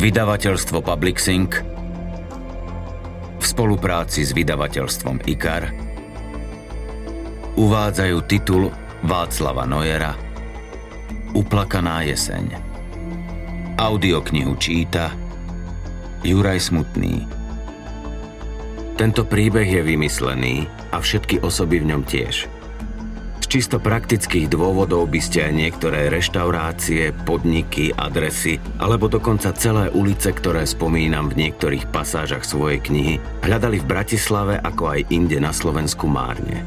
Vydavateľstvo Public Sync v spolupráci s vydavateľstvom IKAR uvádzajú titul Václava Nojera Uplakaná jeseň. Audioknihu číta Juraj Smutný. Tento príbeh je vymyslený a všetky osoby v ňom tiež – čisto praktických dôvodov by ste aj niektoré reštaurácie, podniky, adresy alebo dokonca celé ulice, ktoré spomínam v niektorých pasážach svojej knihy, hľadali v Bratislave ako aj inde na Slovensku márne.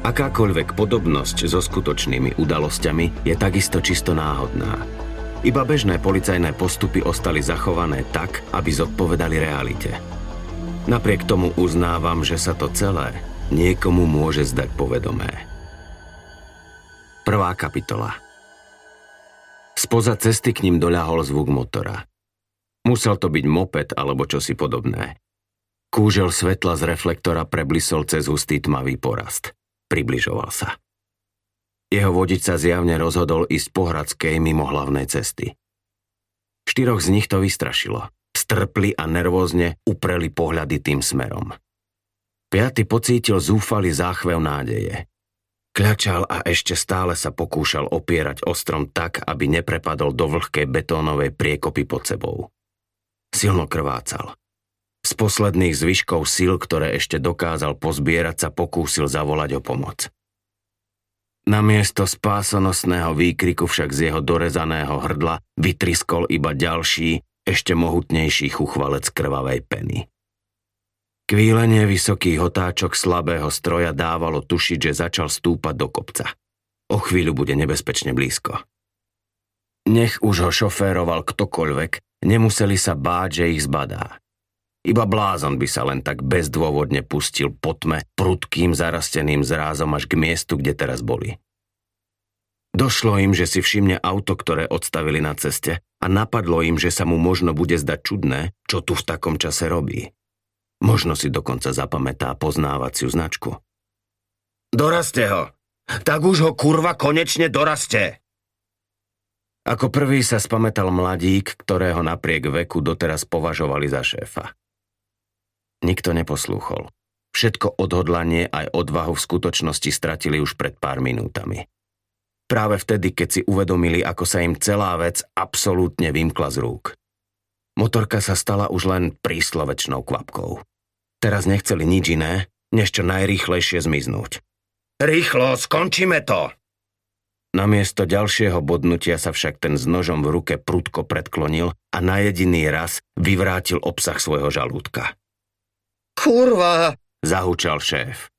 Akákoľvek podobnosť so skutočnými udalosťami je takisto čisto náhodná. Iba bežné policajné postupy ostali zachované tak, aby zodpovedali realite. Napriek tomu uznávam, že sa to celé niekomu môže zdať povedomé. Prvá kapitola Spoza cesty k ním doľahol zvuk motora. Musel to byť moped alebo čosi podobné. Kúžel svetla z reflektora preblisol cez hustý tmavý porast. Približoval sa. Jeho vodič sa zjavne rozhodol ísť po Hradskej mimo hlavnej cesty. Štyroch z nich to vystrašilo. Strpli a nervózne upreli pohľady tým smerom. Piaty pocítil zúfalý záchvev nádeje. Kľačal a ešte stále sa pokúšal opierať ostrom tak, aby neprepadol do vlhkej betónovej priekopy pod sebou. Silno krvácal. Z posledných zvyškov síl, ktoré ešte dokázal pozbierať, sa pokúsil zavolať o pomoc. Namiesto spásonosného výkriku však z jeho dorezaného hrdla vytriskol iba ďalší, ešte mohutnejší chuchvalec krvavej peny. Kvílenie vysokých otáčok slabého stroja dávalo tušiť, že začal stúpať do kopca. O chvíľu bude nebezpečne blízko. Nech už ho šoféroval ktokoľvek, nemuseli sa báť, že ich zbadá. Iba blázon by sa len tak bezdôvodne pustil po tme prudkým zarasteným zrázom až k miestu, kde teraz boli. Došlo im, že si všimne auto, ktoré odstavili na ceste a napadlo im, že sa mu možno bude zdať čudné, čo tu v takom čase robí. Možno si dokonca zapamätá poznávaciu značku. Doraste ho! Tak už ho kurva konečne doraste! Ako prvý sa spametal mladík, ktorého napriek veku doteraz považovali za šéfa. Nikto neposlúchol. Všetko odhodlanie aj odvahu v skutočnosti stratili už pred pár minútami. Práve vtedy, keď si uvedomili, ako sa im celá vec absolútne vymkla z rúk. Motorka sa stala už len príslovečnou kvapkou. Teraz nechceli nič iné, než čo najrýchlejšie zmiznúť. Rýchlo, skončíme to! Namiesto ďalšieho bodnutia sa však ten s nožom v ruke prudko predklonil a na jediný raz vyvrátil obsah svojho žalúdka. Kurva! Zahúčal šéf.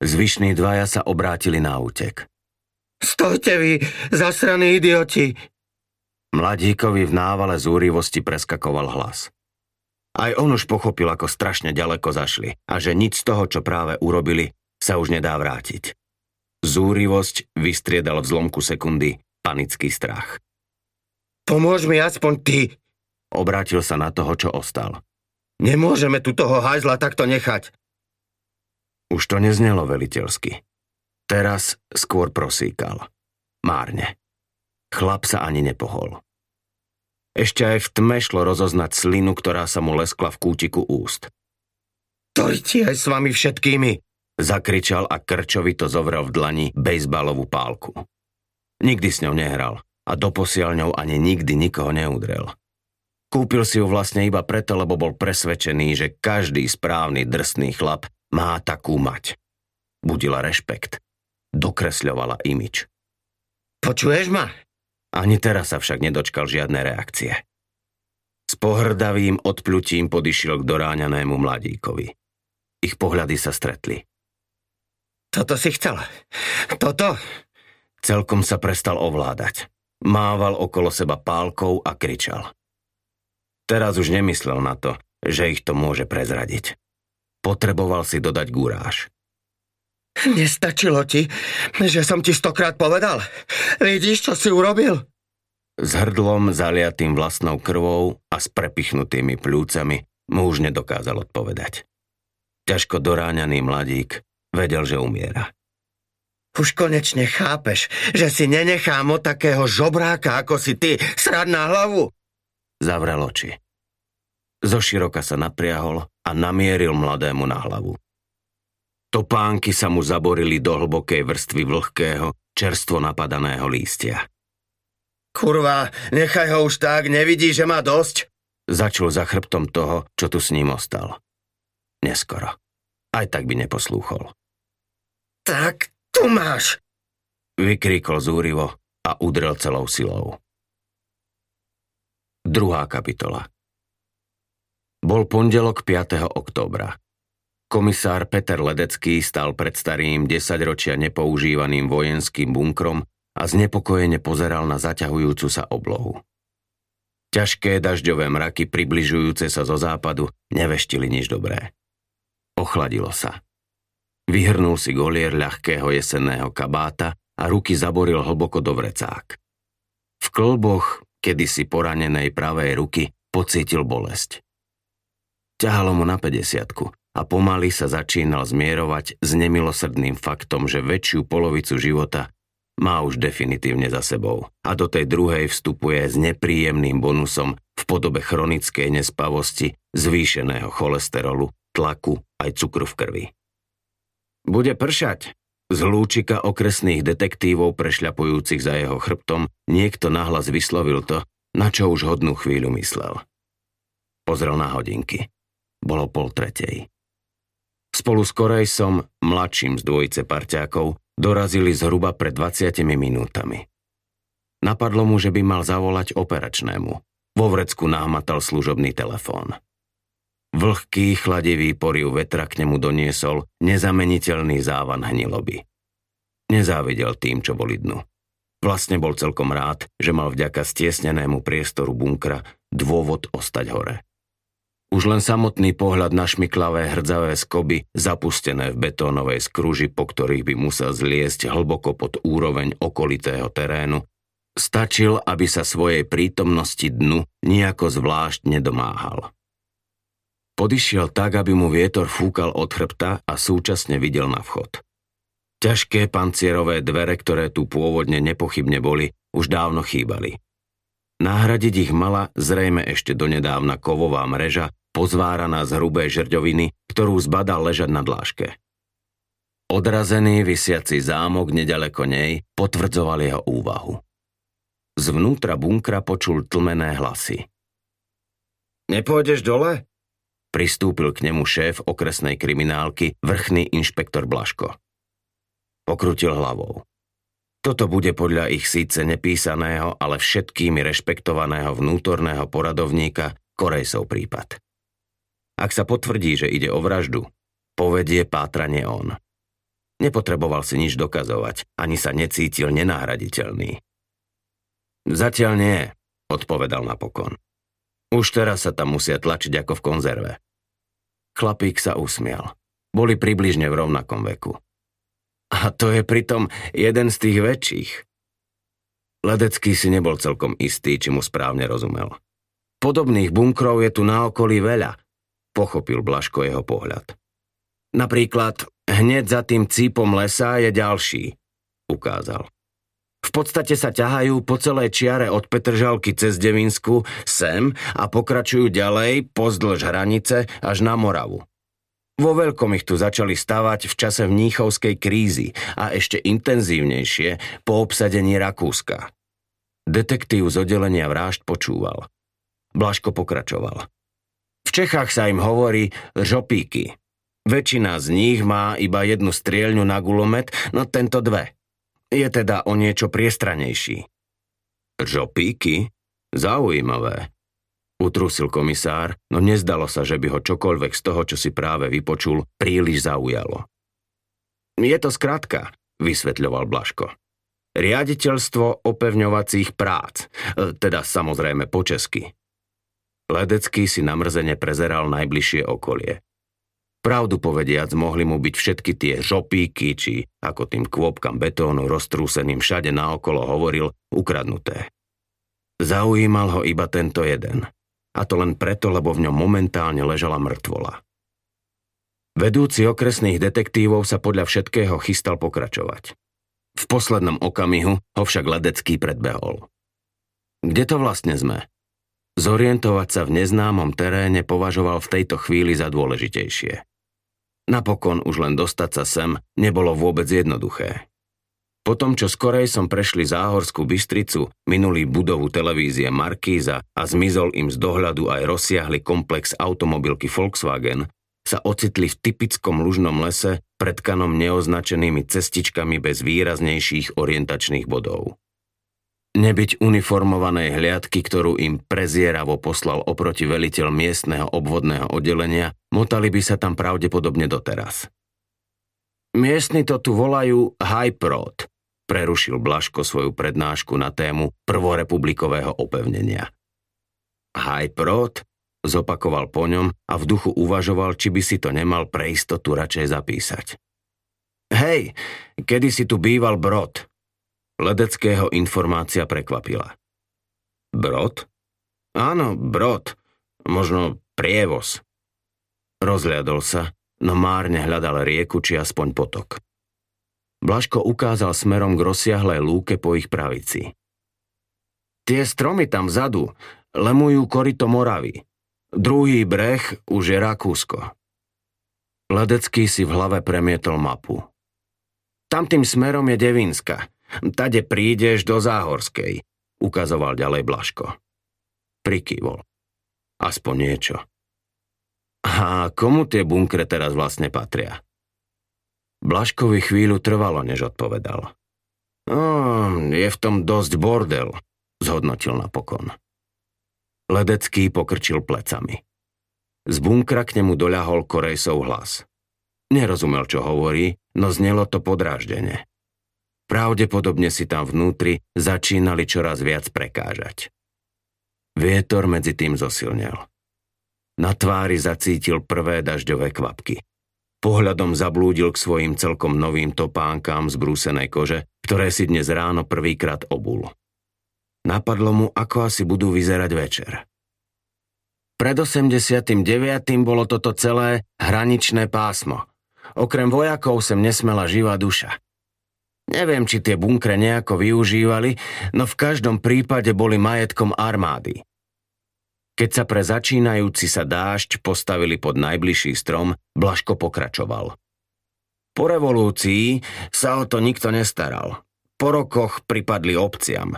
Zvyšní dvaja sa obrátili na útek. Stojte vy, zasraní idioti! Mladíkovi v návale zúrivosti preskakoval hlas. Aj on už pochopil, ako strašne ďaleko zašli a že nič z toho, čo práve urobili, sa už nedá vrátiť. Zúrivosť vystriedal v zlomku sekundy panický strach. Pomôž mi aspoň ty! Obrátil sa na toho, čo ostal. Nemôžeme tu toho hajzla takto nechať. Už to neznelo veliteľsky. Teraz skôr prosíkal. Márne. Chlap sa ani nepohol. Ešte aj v tme šlo rozoznať slinu, ktorá sa mu leskla v kútiku úst. To aj s vami všetkými, zakričal a krčovito zovrel v dlani bejsbalovú pálku. Nikdy s ňou nehral a doposiaľ ňou ani nikdy nikoho neudrel. Kúpil si ju vlastne iba preto, lebo bol presvedčený, že každý správny drsný chlap má takú mať. Budila rešpekt. Dokresľovala imič. Počuješ ma? Ani teraz sa však nedočkal žiadne reakcie. S pohrdavým odplutím podišiel k doráňanému mladíkovi. Ich pohľady sa stretli. Toto si chcel? Toto? Celkom sa prestal ovládať. Mával okolo seba pálkou a kričal. Teraz už nemyslel na to, že ich to môže prezradiť. Potreboval si dodať gúráž. Nestačilo ti, že som ti stokrát povedal? Vidíš, čo si urobil? S hrdlom zaliatým vlastnou krvou a s prepichnutými plúcami mu už nedokázal odpovedať. Ťažko doráňaný mladík vedel, že umiera. Už konečne chápeš, že si nenechám od takého žobráka, ako si ty, srad na hlavu? zavrel oči. Zo široka sa napriahol a namieril mladému na hlavu. Topánky sa mu zaborili do hlbokej vrstvy vlhkého, čerstvo napadaného lístia. Kurva, nechaj ho už tak, nevidí, že má dosť? Začul za chrbtom toho, čo tu s ním ostal. Neskoro. Aj tak by neposlúchol. Tak tu máš! Vykríkol zúrivo a udrel celou silou. Druhá kapitola Bol pondelok 5. októbra. Komisár Peter Ledecký stal pred starým desaťročia nepoužívaným vojenským bunkrom a znepokojene pozeral na zaťahujúcu sa oblohu. Ťažké dažďové mraky približujúce sa zo západu neveštili nič dobré. Ochladilo sa. Vyhrnul si golier ľahkého jesenného kabáta a ruky zaboril hlboko do vrecák. V klboch kedysi poranenej pravej ruky pocítil bolesť. Ťahalo mu na 50 a pomaly sa začínal zmierovať s nemilosrdným faktom, že väčšiu polovicu života má už definitívne za sebou a do tej druhej vstupuje s nepríjemným bonusom v podobe chronickej nespavosti, zvýšeného cholesterolu, tlaku aj cukru v krvi. Bude pršať. Z lúčika okresných detektívov prešľapujúcich za jeho chrbtom niekto nahlas vyslovil to, na čo už hodnú chvíľu myslel. Pozrel na hodinky. Bolo pol tretej. Spolu s Korejsom, mladším z dvojice parťákov, dorazili zhruba pred 20 minútami. Napadlo mu, že by mal zavolať operačnému. Vo vrecku nahmatal služobný telefón. Vlhký, chladivý poriv vetra k nemu doniesol nezameniteľný závan hniloby. Nezávidel tým, čo boli dnu. Vlastne bol celkom rád, že mal vďaka stiesnenému priestoru bunkra dôvod ostať hore. Už len samotný pohľad na šmiklavé hrdzavé skoby, zapustené v betónovej skruži, po ktorých by musel zliesť hlboko pod úroveň okolitého terénu, stačil, aby sa svojej prítomnosti dnu nejako zvlášť nedomáhal. Podišiel tak, aby mu vietor fúkal od chrbta a súčasne videl na vchod. Ťažké pancierové dvere, ktoré tu pôvodne nepochybne boli, už dávno chýbali. Nahradiť ich mala zrejme ešte donedávna kovová mreža, pozváraná z hrubé žrďoviny, ktorú zbadal ležať na dláške. Odrazený vysiaci zámok nedaleko nej potvrdzoval jeho úvahu. Zvnútra bunkra počul tlmené hlasy. Nepôjdeš dole? Pristúpil k nemu šéf okresnej kriminálky, vrchný inšpektor Blaško. Pokrutil hlavou. Toto bude podľa ich síce nepísaného, ale všetkými rešpektovaného vnútorného poradovníka Korejsov prípad. Ak sa potvrdí, že ide o vraždu, povedie pátranie on. Nepotreboval si nič dokazovať, ani sa necítil nenahraditeľný. Zatiaľ nie, odpovedal napokon. Už teraz sa tam musia tlačiť ako v konzerve. Chlapík sa usmial. Boli približne v rovnakom veku. A to je pritom jeden z tých väčších. Ledecký si nebol celkom istý, či mu správne rozumel. Podobných bunkrov je tu na okolí veľa, pochopil Blaško jeho pohľad. Napríklad hneď za tým cípom lesa je ďalší, ukázal. V podstate sa ťahajú po celej čiare od Petržalky cez Devinsku sem a pokračujú ďalej pozdĺž hranice až na Moravu. Vo veľkom ich tu začali stavať v čase mníchovskej krízy a ešte intenzívnejšie po obsadení Rakúska. Detektív z oddelenia vrážd počúval. Blaško pokračoval. V Čechách sa im hovorí žopíky. Väčšina z nich má iba jednu strieľňu na gulomet, no tento dve. Je teda o niečo priestranejší. Žopíky? Zaujímavé. Utrusil komisár, no nezdalo sa, že by ho čokoľvek z toho, čo si práve vypočul, príliš zaujalo. Je to skratka, vysvetľoval Blaško. Riaditeľstvo opevňovacích prác, e, teda samozrejme po česky. Ledecký si namrzene prezeral najbližšie okolie. Pravdu povediac, mohli mu byť všetky tie žopíky, či ako tým kvôpkam betónu roztrúseným všade naokolo hovoril, ukradnuté. Zaujímal ho iba tento jeden. A to len preto, lebo v ňom momentálne ležala mŕtvola. Vedúci okresných detektívov sa podľa všetkého chystal pokračovať. V poslednom okamihu ho však Ledecký predbehol. Kde to vlastne sme? Zorientovať sa v neznámom teréne považoval v tejto chvíli za dôležitejšie. Napokon už len dostať sa sem nebolo vôbec jednoduché. Potom, čo skorej som prešli Záhorskú Bystricu, minulý budovu televízie Markíza a zmizol im z dohľadu aj rozsiahly komplex automobilky Volkswagen, sa ocitli v typickom lužnom lese predkanom neoznačenými cestičkami bez výraznejších orientačných bodov. Nebyť uniformovanej hliadky, ktorú im prezieravo poslal oproti veliteľ miestneho obvodného oddelenia, motali by sa tam pravdepodobne doteraz. Miestni to tu volajú High Prod, prerušil Blaško svoju prednášku na tému prvorepublikového opevnenia. High Prod zopakoval po ňom a v duchu uvažoval, či by si to nemal pre istotu radšej zapísať. Hej, kedy si tu býval Brod, Ledeckého informácia prekvapila. Brod? Áno, brod. Možno prievoz. Rozliadol sa, no márne hľadal rieku či aspoň potok. Blaško ukázal smerom k rozsiahlej lúke po ich pravici. Tie stromy tam vzadu lemujú korito Moravy. Druhý breh už je Rakúsko. Ledecký si v hlave premietol mapu. Tamtým smerom je Devinska – Tade prídeš do Záhorskej, ukazoval ďalej Blaško. Prikývol. Aspoň niečo. A komu tie bunkre teraz vlastne patria? Blaškovi chvíľu trvalo, než odpovedal. Je v tom dosť bordel, zhodnotil napokon. Ledecký pokrčil plecami. Z bunkra k nemu doľahol Korejsov hlas. Nerozumel, čo hovorí, no znelo to podráždene. Pravdepodobne si tam vnútri začínali čoraz viac prekážať. Vietor medzi tým zosilnel. Na tvári zacítil prvé dažďové kvapky. Pohľadom zablúdil k svojim celkom novým topánkám z brúsenej kože, ktoré si dnes ráno prvýkrát obul. Napadlo mu, ako asi budú vyzerať večer. Pred 89. bolo toto celé hraničné pásmo. Okrem vojakov sem nesmela živá duša. Neviem, či tie bunkre nejako využívali, no v každom prípade boli majetkom armády. Keď sa pre začínajúci sa dážď postavili pod najbližší strom, Blaško pokračoval. Po revolúcii sa o to nikto nestaral. Po rokoch pripadli obciam.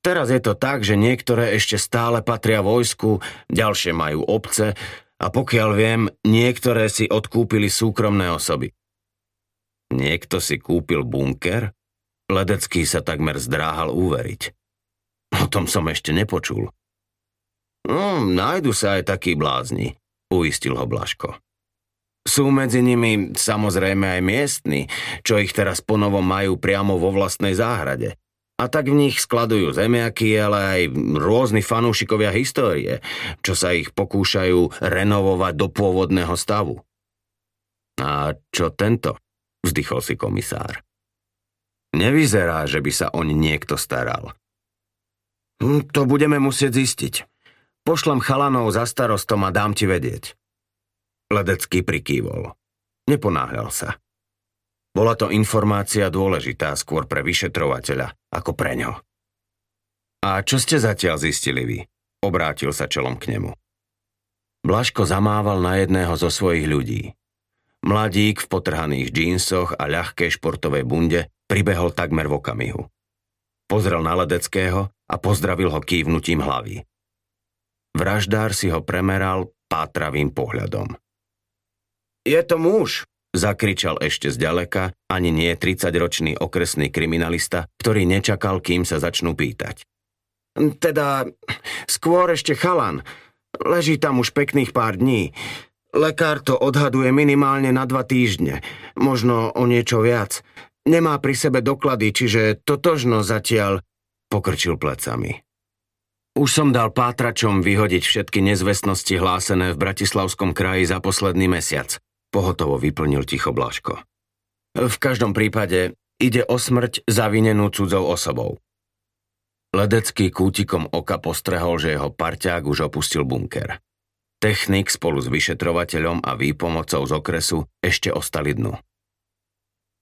Teraz je to tak, že niektoré ešte stále patria vojsku, ďalšie majú obce a pokiaľ viem, niektoré si odkúpili súkromné osoby. Niekto si kúpil bunker? Ledecký sa takmer zdráhal uveriť. O tom som ešte nepočul. No, nájdu sa aj takí blázni, uistil ho Blaško. Sú medzi nimi samozrejme aj miestni, čo ich teraz ponovo majú priamo vo vlastnej záhrade. A tak v nich skladujú zemiaky, ale aj rôzni fanúšikovia histórie, čo sa ich pokúšajú renovovať do pôvodného stavu. A čo tento? vzdychol si komisár. Nevyzerá, že by sa oň niekto staral. Hm, to budeme musieť zistiť. Pošlem chalanov za starostom a dám ti vedieť. Ledecký prikývol. Neponáhľal sa. Bola to informácia dôležitá skôr pre vyšetrovateľa ako pre ňo. A čo ste zatiaľ zistili vy? Obrátil sa čelom k nemu. Blaško zamával na jedného zo svojich ľudí. Mladík v potrhaných džínsoch a ľahkej športovej bunde pribehol takmer v okamihu. Pozrel na Ledeckého a pozdravil ho kývnutím hlavy. Vraždár si ho premeral pátravým pohľadom. Je to muž, zakričal ešte zďaleka, ani nie 30-ročný okresný kriminalista, ktorý nečakal, kým sa začnú pýtať. Teda, skôr ešte chalan. Leží tam už pekných pár dní. Lekár to odhaduje minimálne na dva týždne, možno o niečo viac. Nemá pri sebe doklady, čiže totožno zatiaľ pokrčil plecami. Už som dal pátračom vyhodiť všetky nezvestnosti hlásené v Bratislavskom kraji za posledný mesiac. Pohotovo vyplnil ticho Blaško. V každom prípade ide o smrť zavinenú cudzou osobou. Ledecký kútikom oka postrehol, že jeho parťák už opustil bunker. Technik spolu s vyšetrovateľom a výpomocou z okresu ešte ostali dnu.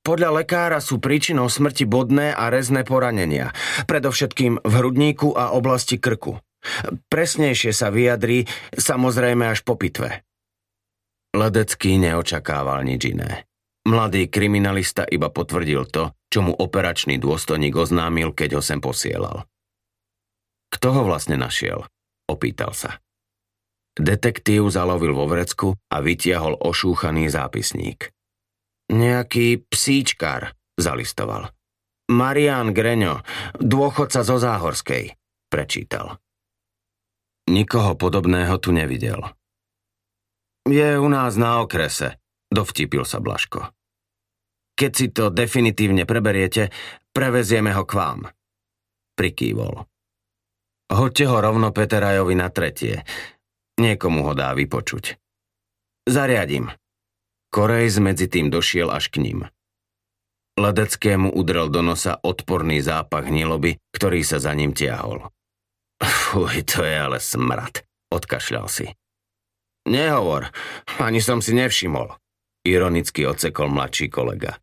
Podľa lekára sú príčinou smrti bodné a rezné poranenia, predovšetkým v hrudníku a oblasti krku. Presnejšie sa vyjadrí, samozrejme až po pitve. Ledecký neočakával nič iné. Mladý kriminalista iba potvrdil to, čo mu operačný dôstojník oznámil, keď ho sem posielal. Kto ho vlastne našiel? Opýtal sa. Detektív zalovil vo vrecku a vytiahol ošúchaný zápisník. Nejaký psíčkar, zalistoval. Marian Greňo, dôchodca zo Záhorskej, prečítal. Nikoho podobného tu nevidel. Je u nás na okrese, dovtipil sa Blaško. Keď si to definitívne preberiete, prevezieme ho k vám. Prikývol. Hoďte ho rovno Peterajovi na tretie. Niekomu ho dá vypočuť. Zariadím. Korejs medzi tým došiel až k ním. Ledeckému udrel do nosa odporný zápach hniloby, ktorý sa za ním tiahol. Fuj, to je ale smrad, odkašľal si. Nehovor, ani som si nevšimol, ironicky ocekol mladší kolega.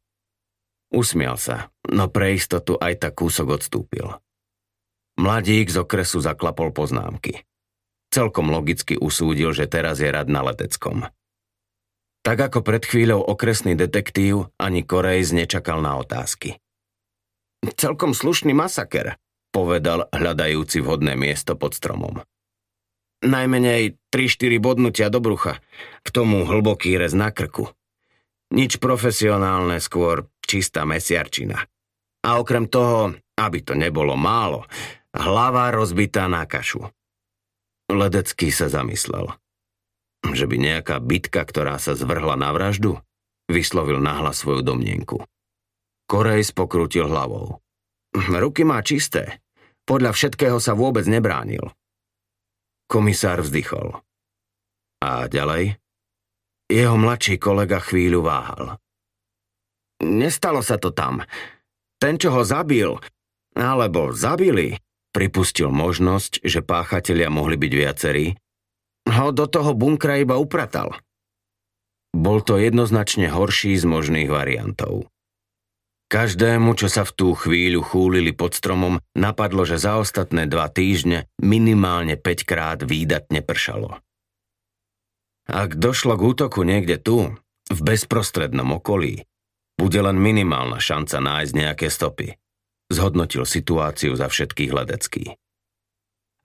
Usmial sa, no pre istotu aj tak kúsok odstúpil. Mladík z okresu zaklapol poznámky. Celkom logicky usúdil, že teraz je rad na leteckom. Tak ako pred chvíľou okresný detektív, ani Korejs nečakal na otázky. Celkom slušný masaker, povedal hľadajúci vhodné miesto pod stromom. Najmenej 3-4 bodnutia do brucha, k tomu hlboký rez na krku. Nič profesionálne, skôr čistá mesiarčina. A okrem toho, aby to nebolo málo, hlava rozbitá na kašu. Ledecký sa zamyslel. Že by nejaká bitka, ktorá sa zvrhla na vraždu, vyslovil nahla svoju domnienku. Korejs pokrútil hlavou. Ruky má čisté. Podľa všetkého sa vôbec nebránil. Komisár vzdychol. A ďalej? Jeho mladší kolega chvíľu váhal. Nestalo sa to tam. Ten, čo ho zabil, alebo zabili, pripustil možnosť, že páchatelia mohli byť viacerí, ho do toho bunkra iba upratal. Bol to jednoznačne horší z možných variantov. Každému, čo sa v tú chvíľu chúlili pod stromom, napadlo, že za ostatné dva týždne minimálne 5 krát výdatne pršalo. Ak došlo k útoku niekde tu, v bezprostrednom okolí, bude len minimálna šanca nájsť nejaké stopy. Zhodnotil situáciu za všetkých ledecký.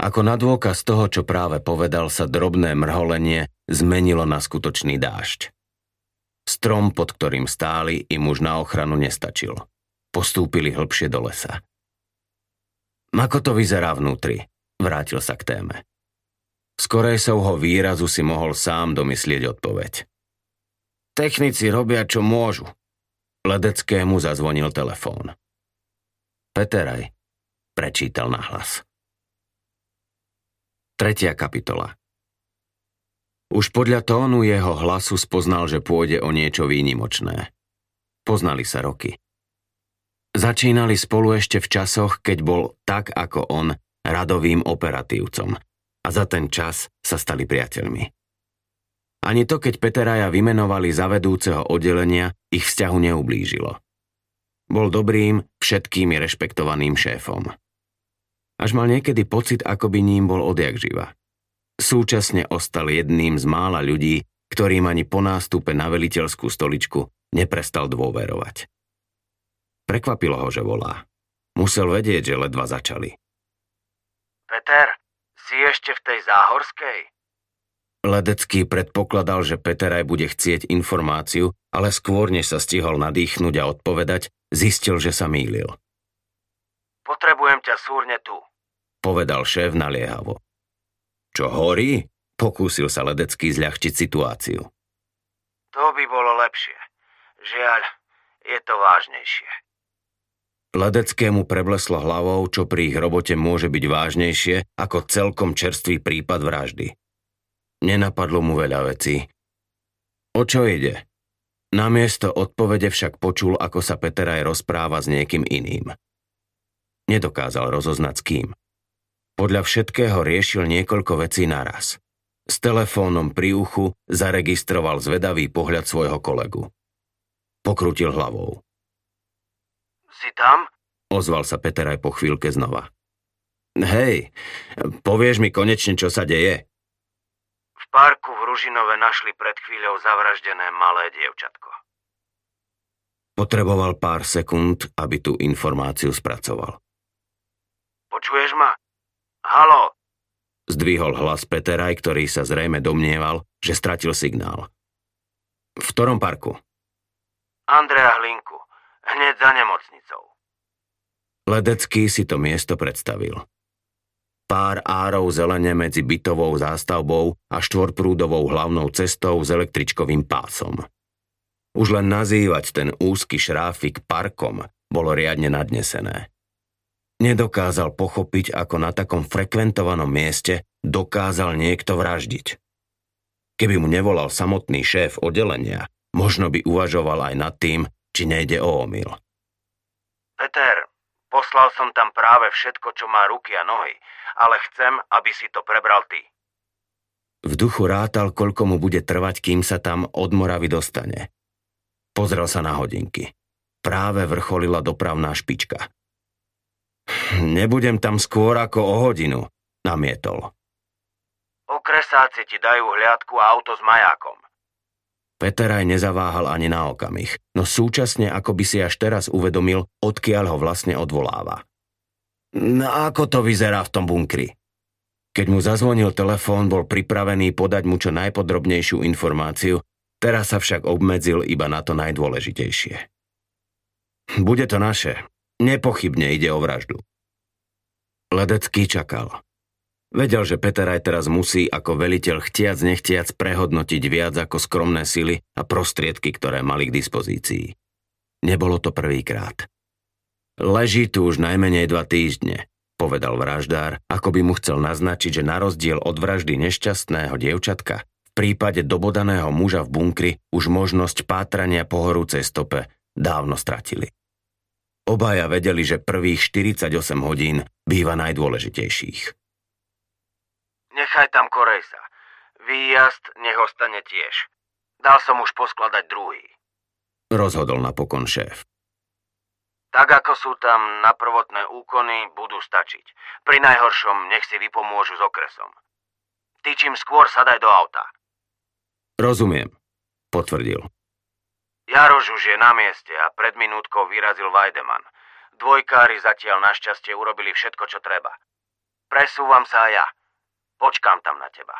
Ako na dôkaz toho, čo práve povedal, sa drobné mrholenie zmenilo na skutočný dážď. Strom, pod ktorým stáli, im už na ochranu nestačil. Postúpili hlbšie do lesa. Ako to vyzerá vnútri? Vrátil sa k téme. Z Korejsovho výrazu si mohol sám domyslieť odpoveď. Technici robia, čo môžu. Ledeckému zazvonil telefón. Peteraj, prečítal nahlas. Tretia kapitola už podľa tónu jeho hlasu spoznal, že pôjde o niečo výnimočné. Poznali sa roky. Začínali spolu ešte v časoch, keď bol tak ako on radovým operatívcom a za ten čas sa stali priateľmi. Ani to, keď Peteraja vymenovali za vedúceho oddelenia, ich vzťahu neublížilo. Bol dobrým, všetkými rešpektovaným šéfom. Až mal niekedy pocit, ako by ním bol odjak živa. Súčasne ostal jedným z mála ľudí, ktorým ani po nástupe na veliteľskú stoličku neprestal dôverovať. Prekvapilo ho, že volá. Musel vedieť, že ledva začali. Peter, si ešte v tej záhorskej? Ledecký predpokladal, že Peter aj bude chcieť informáciu, ale skôr, než sa stihol nadýchnuť a odpovedať, zistil, že sa mýlil. Potrebujem ťa súrne tu, povedal šéf naliehavo. Čo horí? Pokúsil sa Ledecký zľahčiť situáciu. To by bolo lepšie. Žiaľ, je to vážnejšie. Ledeckému prebleslo hlavou, čo pri ich robote môže byť vážnejšie ako celkom čerstvý prípad vraždy. Nenapadlo mu veľa vecí. O čo ide? Namiesto odpovede však počul, ako sa Peteraj rozpráva s niekým iným. Nedokázal rozoznať s kým. Podľa všetkého riešil niekoľko vecí naraz. S telefónom pri uchu zaregistroval zvedavý pohľad svojho kolegu. Pokrutil hlavou. Si tam? Ozval sa Peter aj po chvíľke znova. Hej, povieš mi konečne, čo sa deje? V parku v Ružinove našli pred chvíľou zavraždené malé dievčatko. Potreboval pár sekúnd, aby tú informáciu spracoval. Počuješ ma? Halo, Zdvihol hlas Peteraj, ktorý sa zrejme domnieval, že stratil signál. V ktorom parku? Andrea Hlinku, hneď za nemocnicou. Ledecký si to miesto predstavil. Pár árov zelene medzi bytovou zástavbou a štvorprúdovou hlavnou cestou s električkovým pásom. Už len nazývať ten úzky šráfik parkom bolo riadne nadnesené. Nedokázal pochopiť, ako na takom frekventovanom mieste dokázal niekto vraždiť. Keby mu nevolal samotný šéf oddelenia, možno by uvažoval aj nad tým, či nejde o omyl. Peter, poslal som tam práve všetko, čo má ruky a nohy, ale chcem, aby si to prebral ty. V duchu rátal, koľko mu bude trvať, kým sa tam od Moravy dostane. Pozrel sa na hodinky. Práve vrcholila dopravná špička. Nebudem tam skôr ako o hodinu, namietol. Okresáci ti dajú hliadku a auto s majákom. Peter aj nezaváhal ani na okamih, no súčasne ako by si až teraz uvedomil, odkiaľ ho vlastne odvoláva. No ako to vyzerá v tom bunkri? Keď mu zazvonil telefón, bol pripravený podať mu čo najpodrobnejšiu informáciu, teraz sa však obmedzil iba na to najdôležitejšie. Bude to naše. Nepochybne ide o vraždu. Ledecký čakal. Vedel, že Peter aj teraz musí ako veliteľ chtiac nechtiac prehodnotiť viac ako skromné sily a prostriedky, ktoré mali k dispozícii. Nebolo to prvýkrát. Leží tu už najmenej dva týždne, povedal vraždár, ako by mu chcel naznačiť, že na rozdiel od vraždy nešťastného dievčatka, v prípade dobodaného muža v bunkri už možnosť pátrania po horúcej stope dávno stratili. Obaja vedeli, že prvých 48 hodín býva najdôležitejších. Nechaj tam Korejsa. Výjazd nech ostane tiež. Dal som už poskladať druhý. Rozhodol napokon šéf. Tak ako sú tam na prvotné úkony, budú stačiť. Pri najhoršom nech si vypomôžu s okresom. Ty čím skôr sadaj do auta. Rozumiem, potvrdil. Jaroš už je na mieste a pred minútkou vyrazil Vajdeman. Dvojkári zatiaľ našťastie urobili všetko, čo treba. Presúvam sa aj ja. Počkám tam na teba.